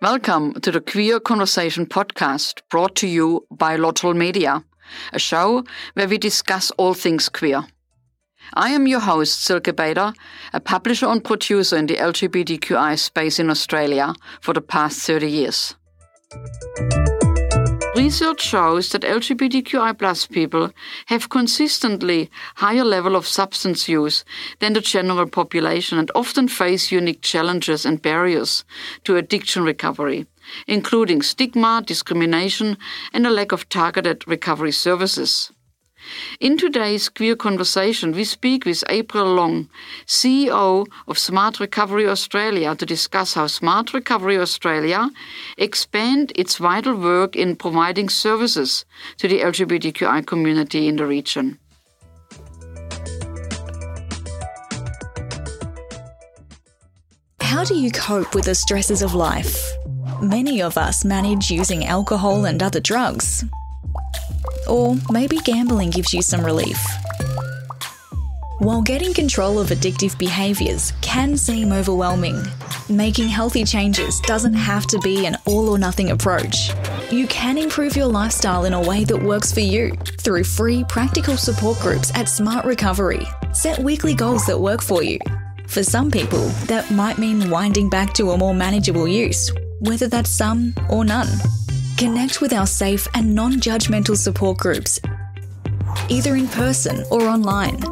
Welcome to the Queer Conversation podcast brought to you by Lotl Media, a show where we discuss all things queer. I am your host, Silke Bader, a publisher and producer in the LGBTQI space in Australia for the past 30 years. Research shows that LGBTQI plus people have consistently higher level of substance use than the general population and often face unique challenges and barriers to addiction recovery, including stigma, discrimination, and a lack of targeted recovery services. In today's Queer Conversation, we speak with April Long, CEO of Smart Recovery Australia, to discuss how Smart Recovery Australia expand its vital work in providing services to the LGBTQI community in the region. How do you cope with the stresses of life? Many of us manage using alcohol and other drugs. Or maybe gambling gives you some relief. While getting control of addictive behaviours can seem overwhelming, making healthy changes doesn't have to be an all or nothing approach. You can improve your lifestyle in a way that works for you through free practical support groups at Smart Recovery. Set weekly goals that work for you. For some people, that might mean winding back to a more manageable use, whether that's some or none. Connect with our safe and non judgmental support groups, either in person or online,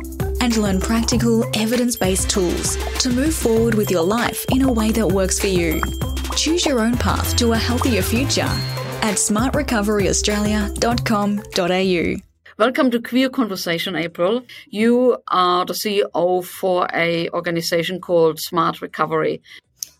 and learn practical, evidence based tools to move forward with your life in a way that works for you. Choose your own path to a healthier future at smartrecoveryaustralia.com.au. Welcome to Queer Conversation, April. You are the CEO for a organization called Smart Recovery.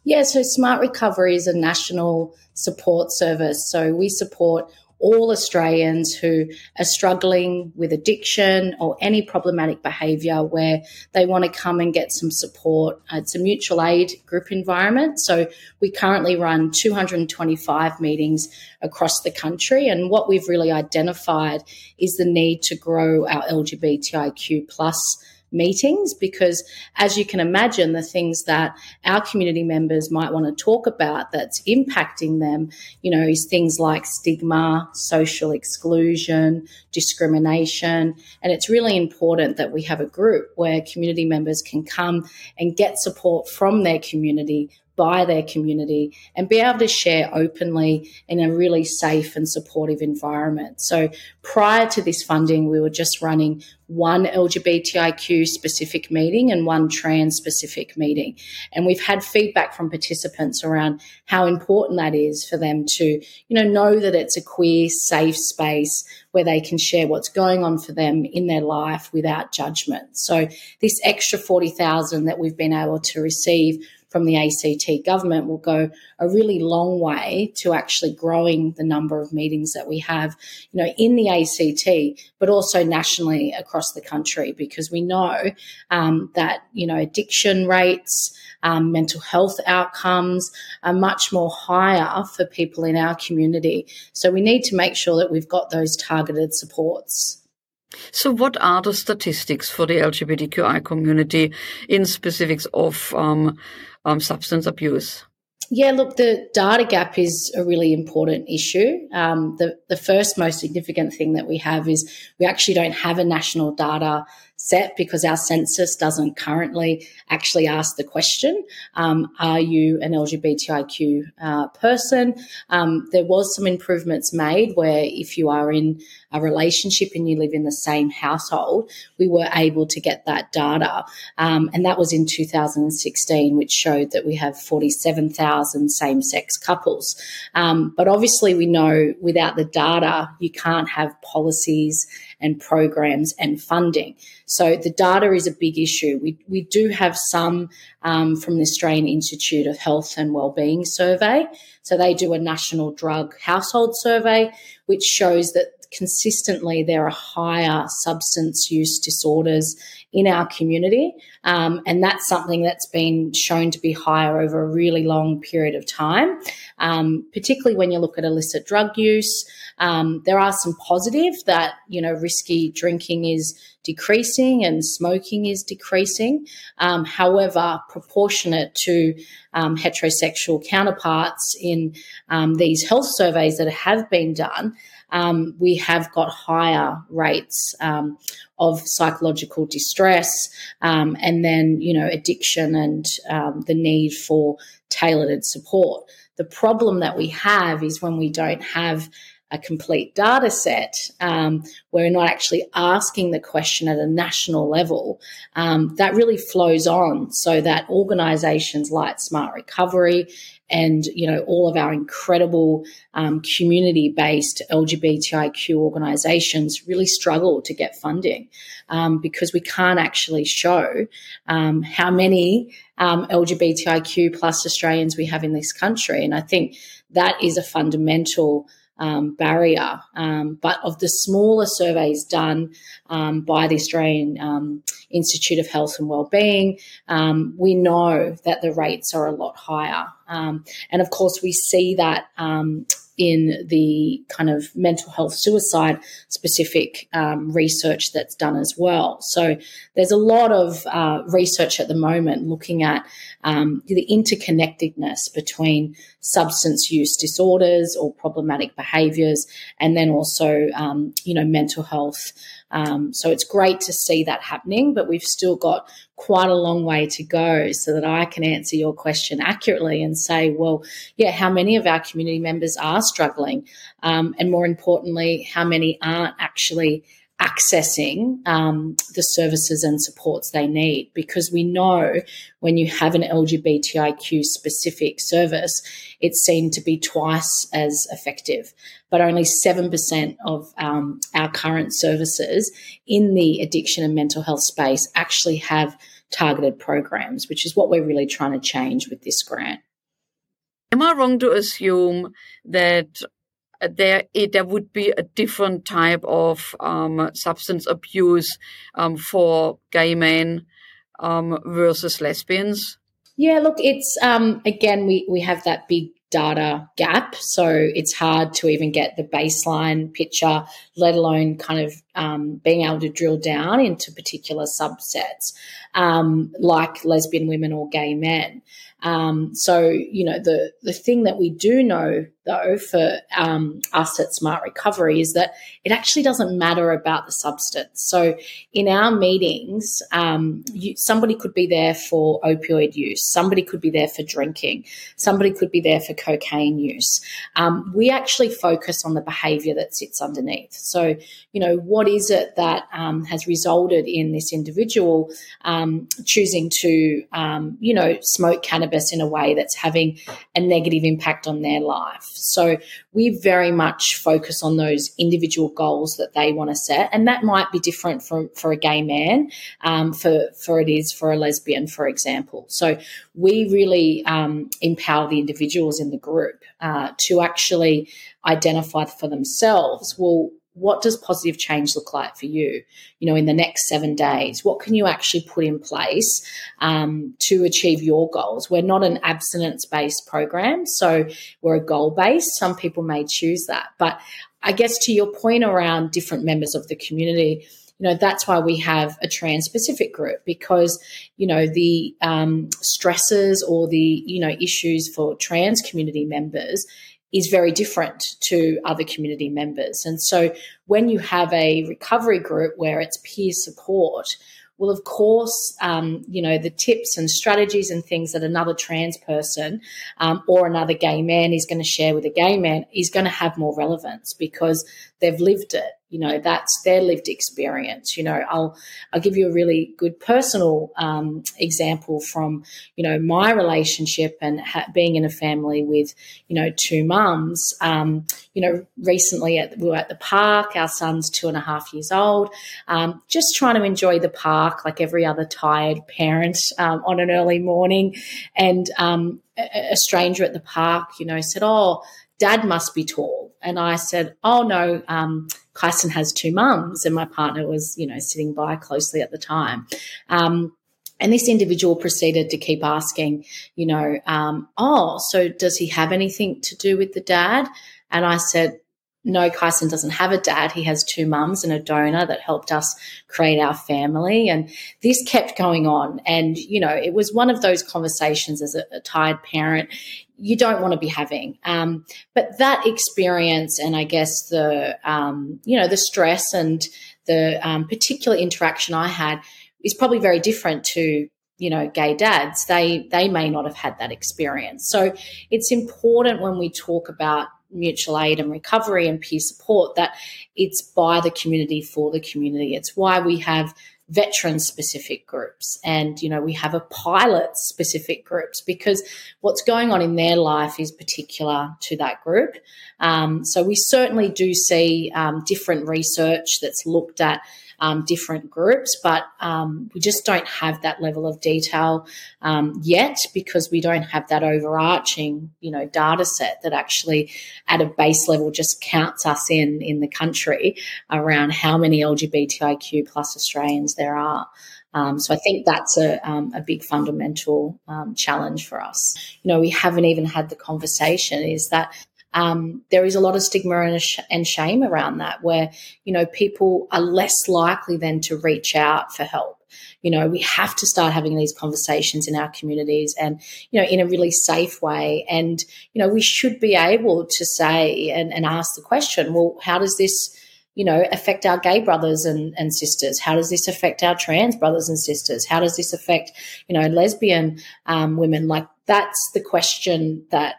Yeah, so Smart Recovery is a national support service. So we support all Australians who are struggling with addiction or any problematic behaviour where they want to come and get some support. Uh, it's a mutual aid group environment. So we currently run 225 meetings across the country. And what we've really identified is the need to grow our LGBTIQ plus meetings because, as you can imagine, the things that our community members might want to talk about that's impacting them, you know, is things like stigma, social exclusion, discrimination. And it's really important that we have a group where community members can come and get support from their community by their community and be able to share openly in a really safe and supportive environment. So prior to this funding, we were just running one LGBTIQ specific meeting and one trans specific meeting. And we've had feedback from participants around how important that is for them to, you know, know that it's a queer, safe space where they can share what's going on for them in their life without judgment. So this extra 40,000 that we've been able to receive from the ACT government will go a really long way to actually growing the number of meetings that we have, you know, in the ACT, but also nationally across the country, because we know um, that, you know, addiction rates, um, mental health outcomes are much more higher for people in our community. So we need to make sure that we've got those targeted supports. So, what are the statistics for the LGBTQI community in specifics of um, um, substance abuse? Yeah, look, the data gap is a really important issue. Um, the, the first most significant thing that we have is we actually don't have a national data set because our census doesn't currently actually ask the question um, Are you an LGBTIQ uh, person? Um, there was some improvements made where if you are in a relationship and you live in the same household, we were able to get that data. Um, and that was in 2016, which showed that we have 47,000 same sex couples. Um, but obviously, we know without the data, you can't have policies and programs and funding. So the data is a big issue. We, we do have some um, from the Australian Institute of Health and Wellbeing survey. So they do a national drug household survey, which shows that consistently there are higher substance use disorders in our community. Um, and that's something that's been shown to be higher over a really long period of time, um, particularly when you look at illicit drug use. Um, there are some positive that, you know, risky drinking is decreasing and smoking is decreasing. Um, however, proportionate to um, heterosexual counterparts in um, these health surveys that have been done, um, we have got higher rates um, of psychological distress, um, and then you know addiction and um, the need for tailored support. The problem that we have is when we don't have a complete data set, um, we're not actually asking the question at a national level, um, that really flows on so that organisations like Smart Recovery and you know all of our incredible um, community-based LGBTIQ organisations really struggle to get funding um, because we can't actually show um, how many um, LGBTIQ plus Australians we have in this country, and I think that is a fundamental um, barrier. Um, but of the smaller surveys done um, by the Australian um, Institute of Health and Wellbeing, um, we know that the rates are a lot higher. Um, and of course, we see that in the kind of mental health suicide specific um, research that's done as well. So there's a lot of uh, research at the moment looking at um, the interconnectedness between substance use disorders or problematic behaviours, and then also um, you know mental health. Um, so it's great to see that happening, but we've still got quite a long way to go so that I can answer your question accurately and say, well, yeah, how many of our community members are struggling? Um, and more importantly, how many aren't actually accessing um, the services and supports they need because we know when you have an LGBTIQ specific service, it's seen to be twice as effective. But only 7% of um, our current services in the addiction and mental health space actually have targeted programs, which is what we're really trying to change with this grant. Am I wrong to assume that there there would be a different type of um, substance abuse um, for gay men um, versus lesbians? Yeah, look, it's um, again we we have that big data gap, so it's hard to even get the baseline picture, let alone kind of um, being able to drill down into particular subsets um, like lesbian women or gay men. Um, so, you know, the, the thing that we do know, though, for um, us at Smart Recovery is that it actually doesn't matter about the substance. So, in our meetings, um, you, somebody could be there for opioid use, somebody could be there for drinking, somebody could be there for cocaine use. Um, we actually focus on the behavior that sits underneath. So, you know, what is it that um, has resulted in this individual um, choosing to, you know, smoke cannabis in a way that's having a negative impact on their life? So we very much focus on those individual goals that they want to set, and that might be different for for a gay man, um, for for it is for a lesbian, for example. So we really um, empower the individuals in the group uh, to actually identify for themselves. Well, what does positive change look like for you you know in the next seven days? What can you actually put in place um, to achieve your goals? We're not an abstinence based program so we're a goal based some people may choose that. But i guess to your point around different members of the community you know that's why we have a trans specific group because you know the um, stresses or the you know issues for trans community members is very different to other community members. And so when you have a recovery group where it's peer support, well, of course, um, you know, the tips and strategies and things that another trans person um, or another gay man is going to share with a gay man is going to have more relevance because they've lived it you know that's their lived experience. You know i'll i'll give you a really good personal um, example from you know my relationship and ha- being in a family with you know two mums. Um, you know recently at, we were at the park our son's two and a half years old. Um, just trying to enjoy the park like every other tired parent um, on an early morning. And um, a, a stranger at the park you know said oh dad must be tall. And I said, oh no, um, Kyson has two mums. And my partner was, you know, sitting by closely at the time. Um, and this individual proceeded to keep asking, you know, um, oh, so does he have anything to do with the dad? And I said, no, Kyson doesn't have a dad. He has two mums and a donor that helped us create our family. And this kept going on. And, you know, it was one of those conversations as a, a tired parent you don't want to be having. Um, but that experience and I guess the, um, you know, the stress and the um, particular interaction I had is probably very different to you know gay dads they they may not have had that experience so it's important when we talk about mutual aid and recovery and peer support that it's by the community for the community. It's why we have veteran specific groups. And you know we have a pilot specific groups because what's going on in their life is particular to that group. Um, so we certainly do see um, different research that's looked at um, different groups, but um, we just don't have that level of detail um, yet because we don't have that overarching, you know, data set that actually, at a base level, just counts us in in the country around how many LGBTIQ plus Australians there are. Um, so I think that's a, um, a big fundamental um, challenge for us. You know, we haven't even had the conversation is that um, there is a lot of stigma and, sh- and shame around that, where you know people are less likely then to reach out for help. You know, we have to start having these conversations in our communities, and you know, in a really safe way. And you know, we should be able to say and, and ask the question: Well, how does this you know, affect our gay brothers and, and sisters? How does this affect our trans brothers and sisters? How does this affect, you know, lesbian um, women? Like that's the question that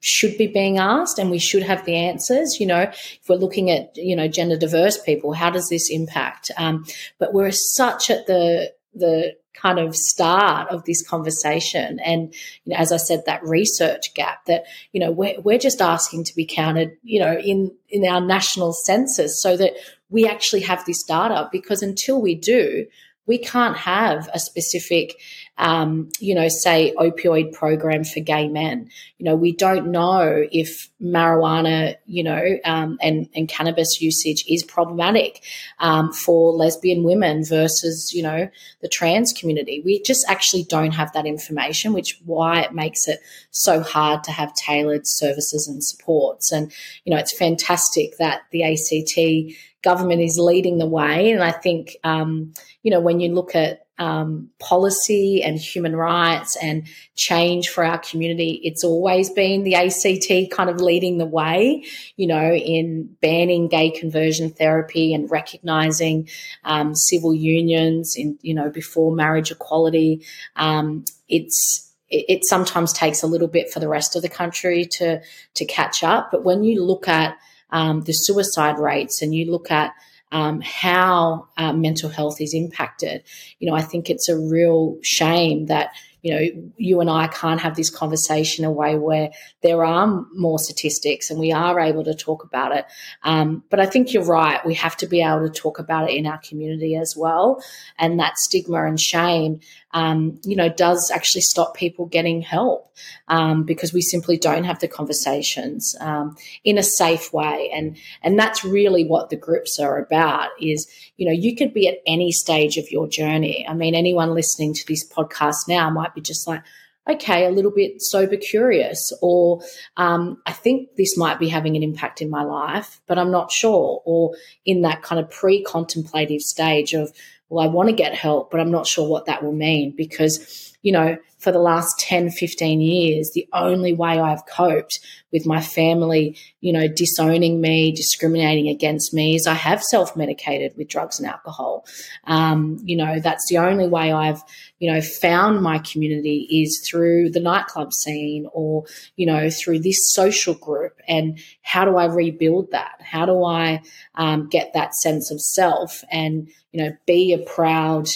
should be being asked and we should have the answers. You know if we're looking at you know gender diverse people how does this impact? Um, but we're such at the the kind of start of this conversation. And you know as i said that research gap that you know we're, we're just asking to be counted you know in in our national census so that we actually have this data because until we do we can't have a specific, um, you know, say opioid program for gay men. You know, we don't know if marijuana, you know, um, and, and cannabis usage is problematic um, for lesbian women versus, you know, the trans community. We just actually don't have that information, which why it makes it so hard to have tailored services and supports. And, you know, it's fantastic that the ACT government is leading the way. And I think, um, you know, when you look at um, policy and human rights and change for our community, it's always been the ACT kind of leading the way, you know, in banning gay conversion therapy and recognizing um, civil unions in, you know, before marriage equality. Um, it's, it sometimes takes a little bit for the rest of the country to to catch up. But when you look at um, the suicide rates and you look at um, how uh, mental health is impacted, you know, I think it's a real shame that you know, you and I can't have this conversation a way where there are more statistics and we are able to talk about it. Um, but I think you're right. We have to be able to talk about it in our community as well. And that stigma and shame, um, you know, does actually stop people getting help um, because we simply don't have the conversations um, in a safe way. And and that's really what the groups are about. Is you know, you could be at any stage of your journey. I mean, anyone listening to this podcast now might be just like, okay, a little bit sober curious, or um, I think this might be having an impact in my life, but I'm not sure, or in that kind of pre contemplative stage of, well, I want to get help, but I'm not sure what that will mean because you know, for the last 10, 15 years, the only way I've coped with my family, you know, disowning me, discriminating against me is I have self medicated with drugs and alcohol. Um, you know, that's the only way I've, you know, found my community is through the nightclub scene or, you know, through this social group. And how do I rebuild that? How do I um, get that sense of self and, you know, be a proud,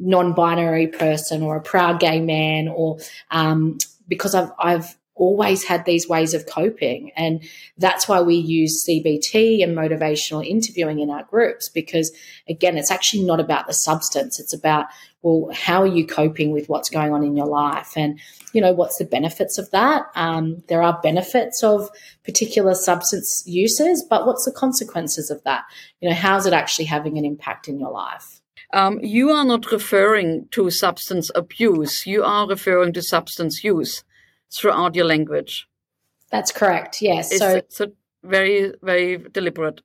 non-binary person or a proud gay man or um, because I've I've always had these ways of coping. And that's why we use CBT and motivational interviewing in our groups, because again, it's actually not about the substance. It's about, well, how are you coping with what's going on in your life? And, you know, what's the benefits of that? Um, there are benefits of particular substance uses, but what's the consequences of that? You know, how's it actually having an impact in your life? Um, you are not referring to substance abuse. You are referring to substance use throughout your language. That's correct. Yes. It's, so it's a very, very deliberate.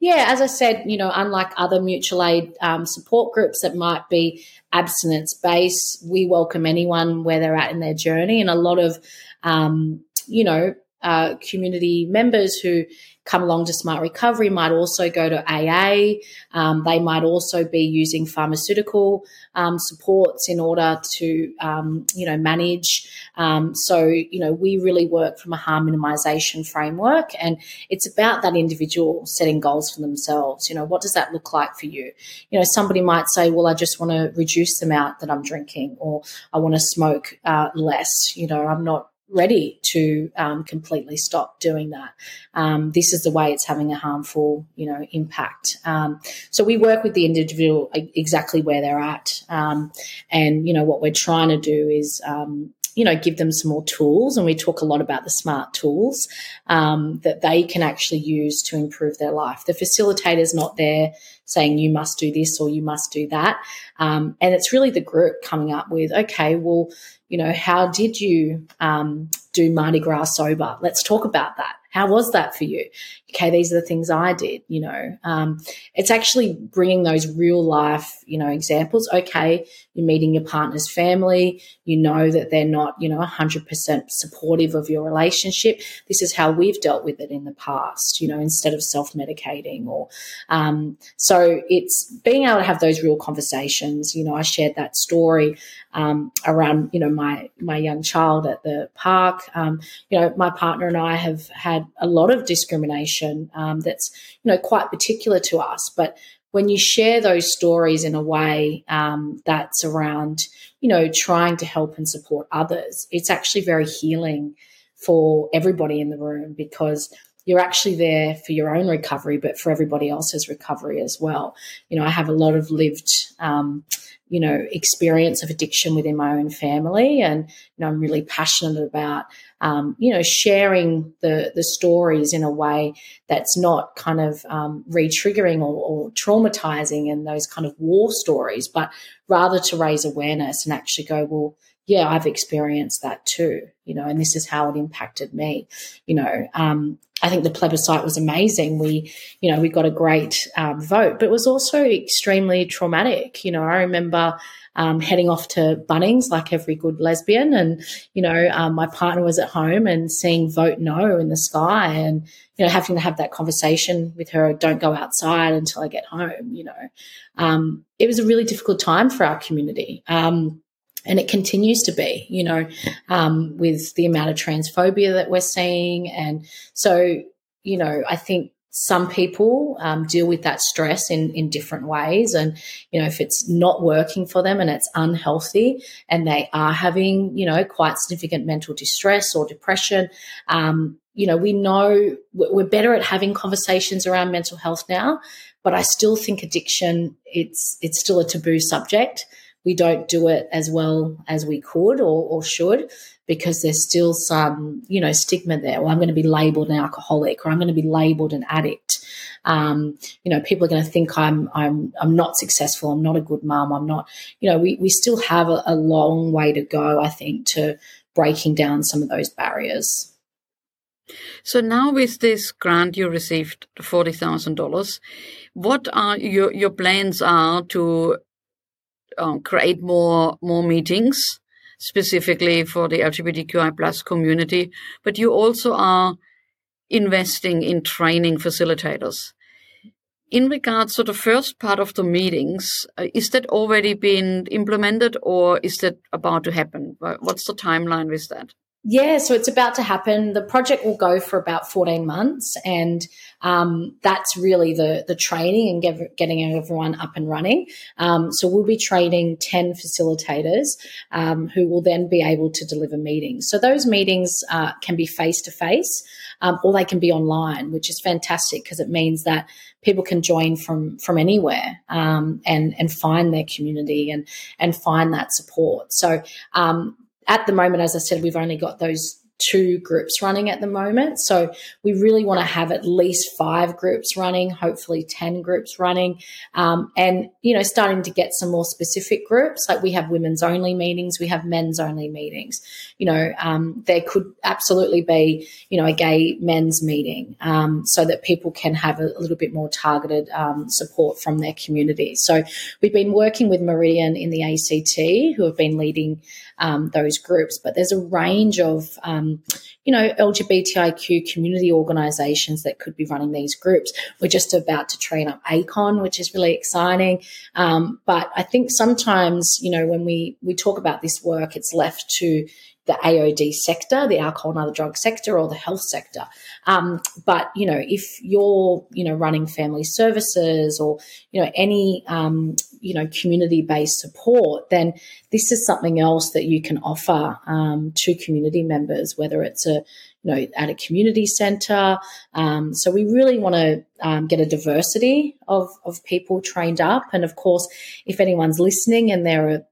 Yeah, as I said, you know, unlike other mutual aid um, support groups that might be abstinence based, we welcome anyone where they're at in their journey. And a lot of, um, you know, uh, community members who come along to Smart Recovery might also go to AA. Um, they might also be using pharmaceutical um, supports in order to, um, you know, manage. Um, so, you know, we really work from a harm minimization framework, and it's about that individual setting goals for themselves. You know, what does that look like for you? You know, somebody might say, well, I just want to reduce the amount that I'm drinking, or I want to smoke uh, less. You know, I'm not ready to um, completely stop doing that. Um, this is the way it's having a harmful, you know, impact. Um, so we work with the individual exactly where they're at, um, and you know what we're trying to do is. Um, you know, give them some more tools, and we talk a lot about the smart tools um, that they can actually use to improve their life. The facilitator is not there saying you must do this or you must do that, and it's really the group coming up with, okay, well, you know, how did you um, do Mardi Gras sober? Let's talk about that. How was that for you? Okay, these are the things I did. You know, um, it's actually bringing those real life, you know, examples. Okay, you're meeting your partner's family. You know that they're not, you know, 100% supportive of your relationship. This is how we've dealt with it in the past. You know, instead of self medicating or um, so it's being able to have those real conversations. You know, I shared that story um, around, you know, my my young child at the park. Um, you know, my partner and I have had a lot of discrimination um, that's you know quite particular to us. But when you share those stories in a way um, that's around you know trying to help and support others, it's actually very healing for everybody in the room because you're actually there for your own recovery, but for everybody else's recovery as well. You know, I have a lot of lived um, you know, experience of addiction within my own family. And, you know, I'm really passionate about, um, you know, sharing the, the stories in a way that's not kind of um, re-triggering or, or traumatizing and those kind of war stories, but rather to raise awareness and actually go, well, yeah, I've experienced that too, you know, and this is how it impacted me, you know. Um, I think the plebiscite was amazing. We, you know, we got a great um, vote, but it was also extremely traumatic. You know, I remember um, heading off to Bunnings like every good lesbian, and you know, um, my partner was at home and seeing vote no in the sky, and you know, having to have that conversation with her. Don't go outside until I get home. You know, um, it was a really difficult time for our community. Um, and it continues to be, you know, um, with the amount of transphobia that we're seeing. And so, you know, I think some people um, deal with that stress in, in different ways. And, you know, if it's not working for them and it's unhealthy and they are having, you know, quite significant mental distress or depression, um, you know, we know we're better at having conversations around mental health now, but I still think addiction, it's, it's still a taboo subject we don't do it as well as we could or, or should because there's still some, you know, stigma there. Well, I'm going to be labelled an alcoholic or I'm going to be labelled an addict. Um, you know, people are going to think I'm I'm I'm not successful. I'm not a good mum. I'm not. You know, we we still have a, a long way to go. I think to breaking down some of those barriers. So now with this grant you received forty thousand dollars, what are your your plans are to um, create more more meetings specifically for the LGBTQI plus community, but you also are investing in training facilitators. In regards to the first part of the meetings, uh, is that already been implemented or is that about to happen? What's the timeline with that? Yeah, so it's about to happen. The project will go for about 14 months, and um, that's really the, the training and get, getting everyone up and running. Um, so we'll be training 10 facilitators um, who will then be able to deliver meetings. So those meetings uh, can be face to face or they can be online, which is fantastic because it means that people can join from from anywhere um, and and find their community and and find that support. So um, at the moment, as I said, we've only got those two groups running at the moment. So we really want to have at least five groups running, hopefully 10 groups running. Um, and, you know, starting to get some more specific groups. Like we have women's only meetings, we have men's only meetings. You know, um, there could absolutely be, you know, a gay men's meeting um, so that people can have a, a little bit more targeted um, support from their community. So we've been working with Meridian in the ACT, who have been leading um, those groups, but there's a range of um, you know, LGBTIQ community organisations that could be running these groups. We're just about to train up ACON, which is really exciting. Um, but I think sometimes, you know, when we we talk about this work, it's left to the AOD sector, the alcohol and other drug sector, or the health sector. Um, but you know, if you're you know running family services or you know any um, you know community based support, then this is something else that you can offer um, to community members, whether it's a you know at a community centre. Um, so we really want to um, get a diversity of of people trained up, and of course, if anyone's listening and they're a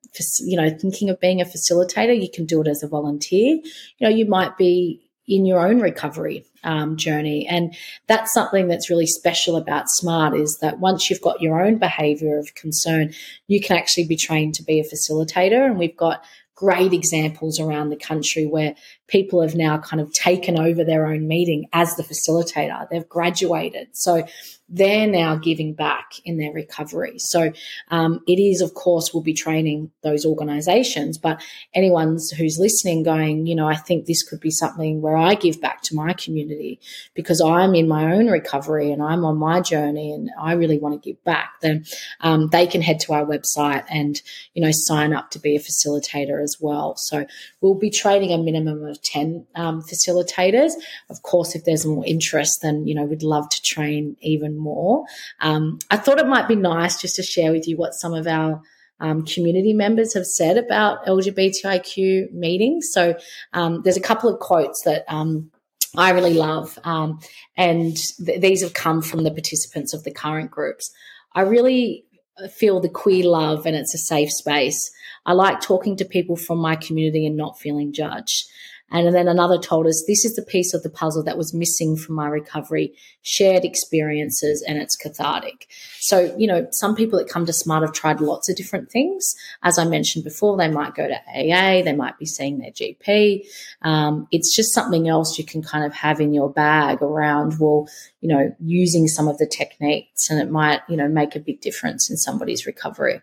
you know, thinking of being a facilitator, you can do it as a volunteer. You know, you might be in your own recovery um, journey. And that's something that's really special about SMART is that once you've got your own behavior of concern, you can actually be trained to be a facilitator. And we've got great examples around the country where people have now kind of taken over their own meeting as the facilitator. They've graduated. So they're now giving back in their recovery. So um, it is, of course, we'll be training those organizations, but anyone who's listening going, you know, I think this could be something where I give back to my community because I'm in my own recovery and I'm on my journey and I really want to give back, then um, they can head to our website and, you know, sign up to be a facilitator as well. So we'll be training a minimum of 10 um, facilitators. Of course, if there's more interest, then, you know, we'd love to train even more. Um, I thought it might be nice just to share with you what some of our um, community members have said about LGBTIQ meetings. So um, there's a couple of quotes that um, I really love, um, and th- these have come from the participants of the current groups. I really feel the queer love and it's a safe space. I like talking to people from my community and not feeling judged. And then another told us this is the piece of the puzzle that was missing from my recovery shared experiences, and it's cathartic. So, you know, some people that come to Smart have tried lots of different things. As I mentioned before, they might go to AA, they might be seeing their GP. Um, it's just something else you can kind of have in your bag around, well, you know, using some of the techniques, and it might, you know, make a big difference in somebody's recovery.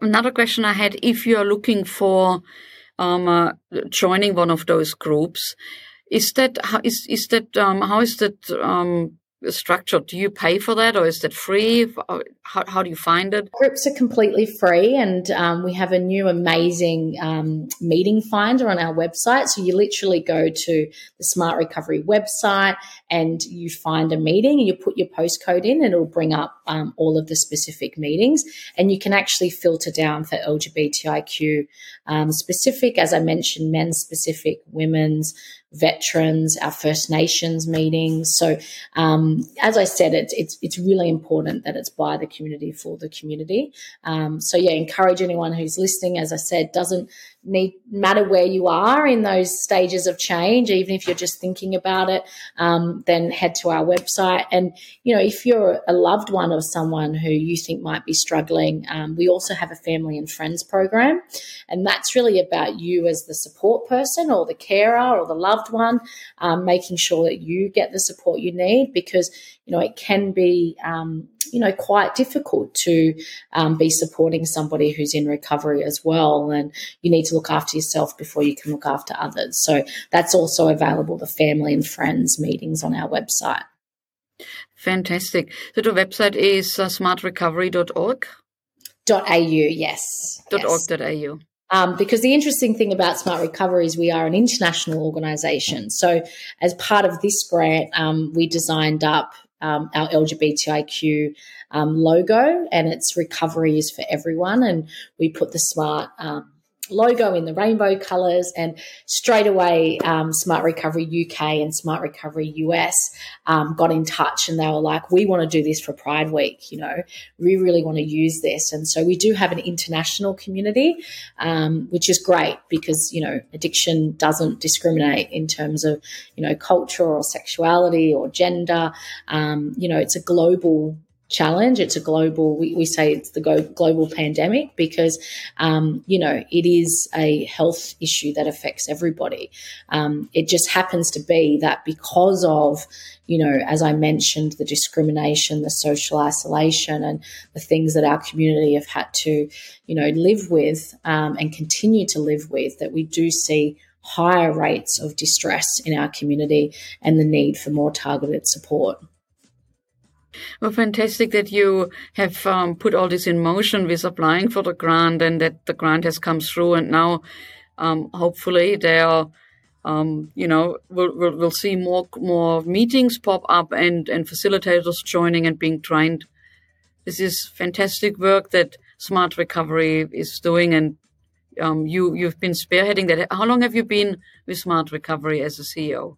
Another question I had if you are looking for um, uh, joining one of those groups. Is that is is that um, how is that um, structured? Do you pay for that, or is that free? How, how do you find it? Groups are completely free, and um, we have a new amazing um, meeting finder on our website. So you literally go to the Smart Recovery website and you find a meeting, and you put your postcode in, and it'll bring up um, all of the specific meetings, and you can actually filter down for LGBTIQ um, specific, as I mentioned, men's specific, women's veterans, our First Nations meetings. So, um, as I said, it's, it's it's really important that it's by the community for the community. Um, so, yeah, encourage anyone who's listening. As I said, doesn't need matter where you are in those stages of change, even if you're just thinking about it. Um, then head to our website, and you know if you're a loved one of someone who you think might be struggling, um, we also have a family and friends program, and that's really about you as the support person or the carer or the loved one, um, making sure that you get the support you need because, you know, it can be, um, you know, quite difficult to um, be supporting somebody who's in recovery as well. And you need to look after yourself before you can look after others. So that's also available, the family and friends meetings on our website. Fantastic. So the website is uh, smartrecovery.org? .au, yes. .org.au. Um, because the interesting thing about Smart Recovery is we are an international organisation. So, as part of this grant, um, we designed up um, our LGBTIQ um, logo, and its recovery is for everyone. And we put the smart um, logo in the rainbow colors, and straight away, um, Smart Recovery UK and Smart Recovery US um, got in touch, and they were like, "We want to do this for Pride Week. You know, we really want to use this." And so we do have an international community, um, which is great because you know addiction doesn't discriminate in terms of you know culture or sexuality or gender. Um, you know, it's a global challenge. It's a global, we, we say it's the global pandemic because, um, you know, it is a health issue that affects everybody. Um, it just happens to be that because of, you know, as I mentioned, the discrimination, the social isolation, and the things that our community have had to, you know, live with um, and continue to live with, that we do see higher rates of distress in our community and the need for more targeted support. Well, fantastic that you have um, put all this in motion with applying for the grant and that the grant has come through. And now, um, hopefully, there are, um, you know, we'll, we'll, we'll, see more more meetings pop up and, and facilitators joining and being trained. This is fantastic work that Smart Recovery is doing. And um, you, you've been spearheading that. How long have you been with Smart Recovery as a CEO?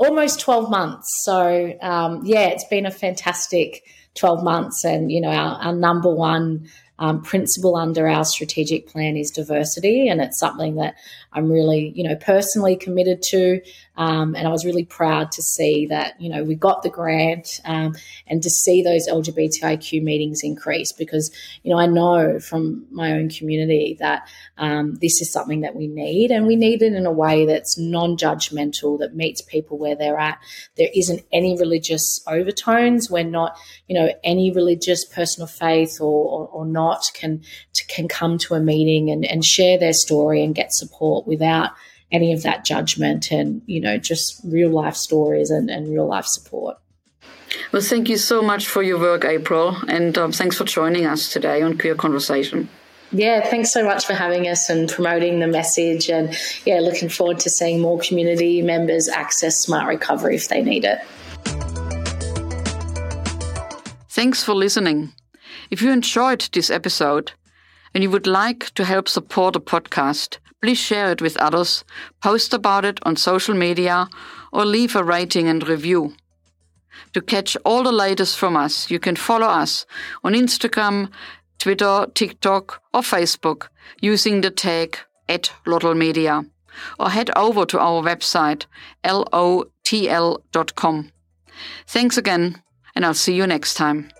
Almost 12 months. So, um, yeah, it's been a fantastic 12 months. And, you know, our, our number one um, principle under our strategic plan is diversity. And it's something that I'm really, you know, personally committed to. Um, and I was really proud to see that, you know, we got the grant um, and to see those LGBTIQ meetings increase because, you know, I know from my own community that um, this is something that we need and we need it in a way that's non judgmental, that meets people where they're at. There isn't any religious overtones. We're not, you know, any religious person of faith or, or, or not can, can come to a meeting and, and share their story and get support without any of that judgment and, you know, just real life stories and, and real life support. Well, thank you so much for your work, April, and um, thanks for joining us today on Queer Conversation. Yeah, thanks so much for having us and promoting the message. And yeah, looking forward to seeing more community members access smart recovery if they need it. Thanks for listening. If you enjoyed this episode and you would like to help support the podcast, Please share it with others, post about it on social media, or leave a rating and review. To catch all the latest from us, you can follow us on Instagram, Twitter, TikTok, or Facebook using the tag at Lotl Media, or head over to our website lotl.com. Thanks again, and I'll see you next time.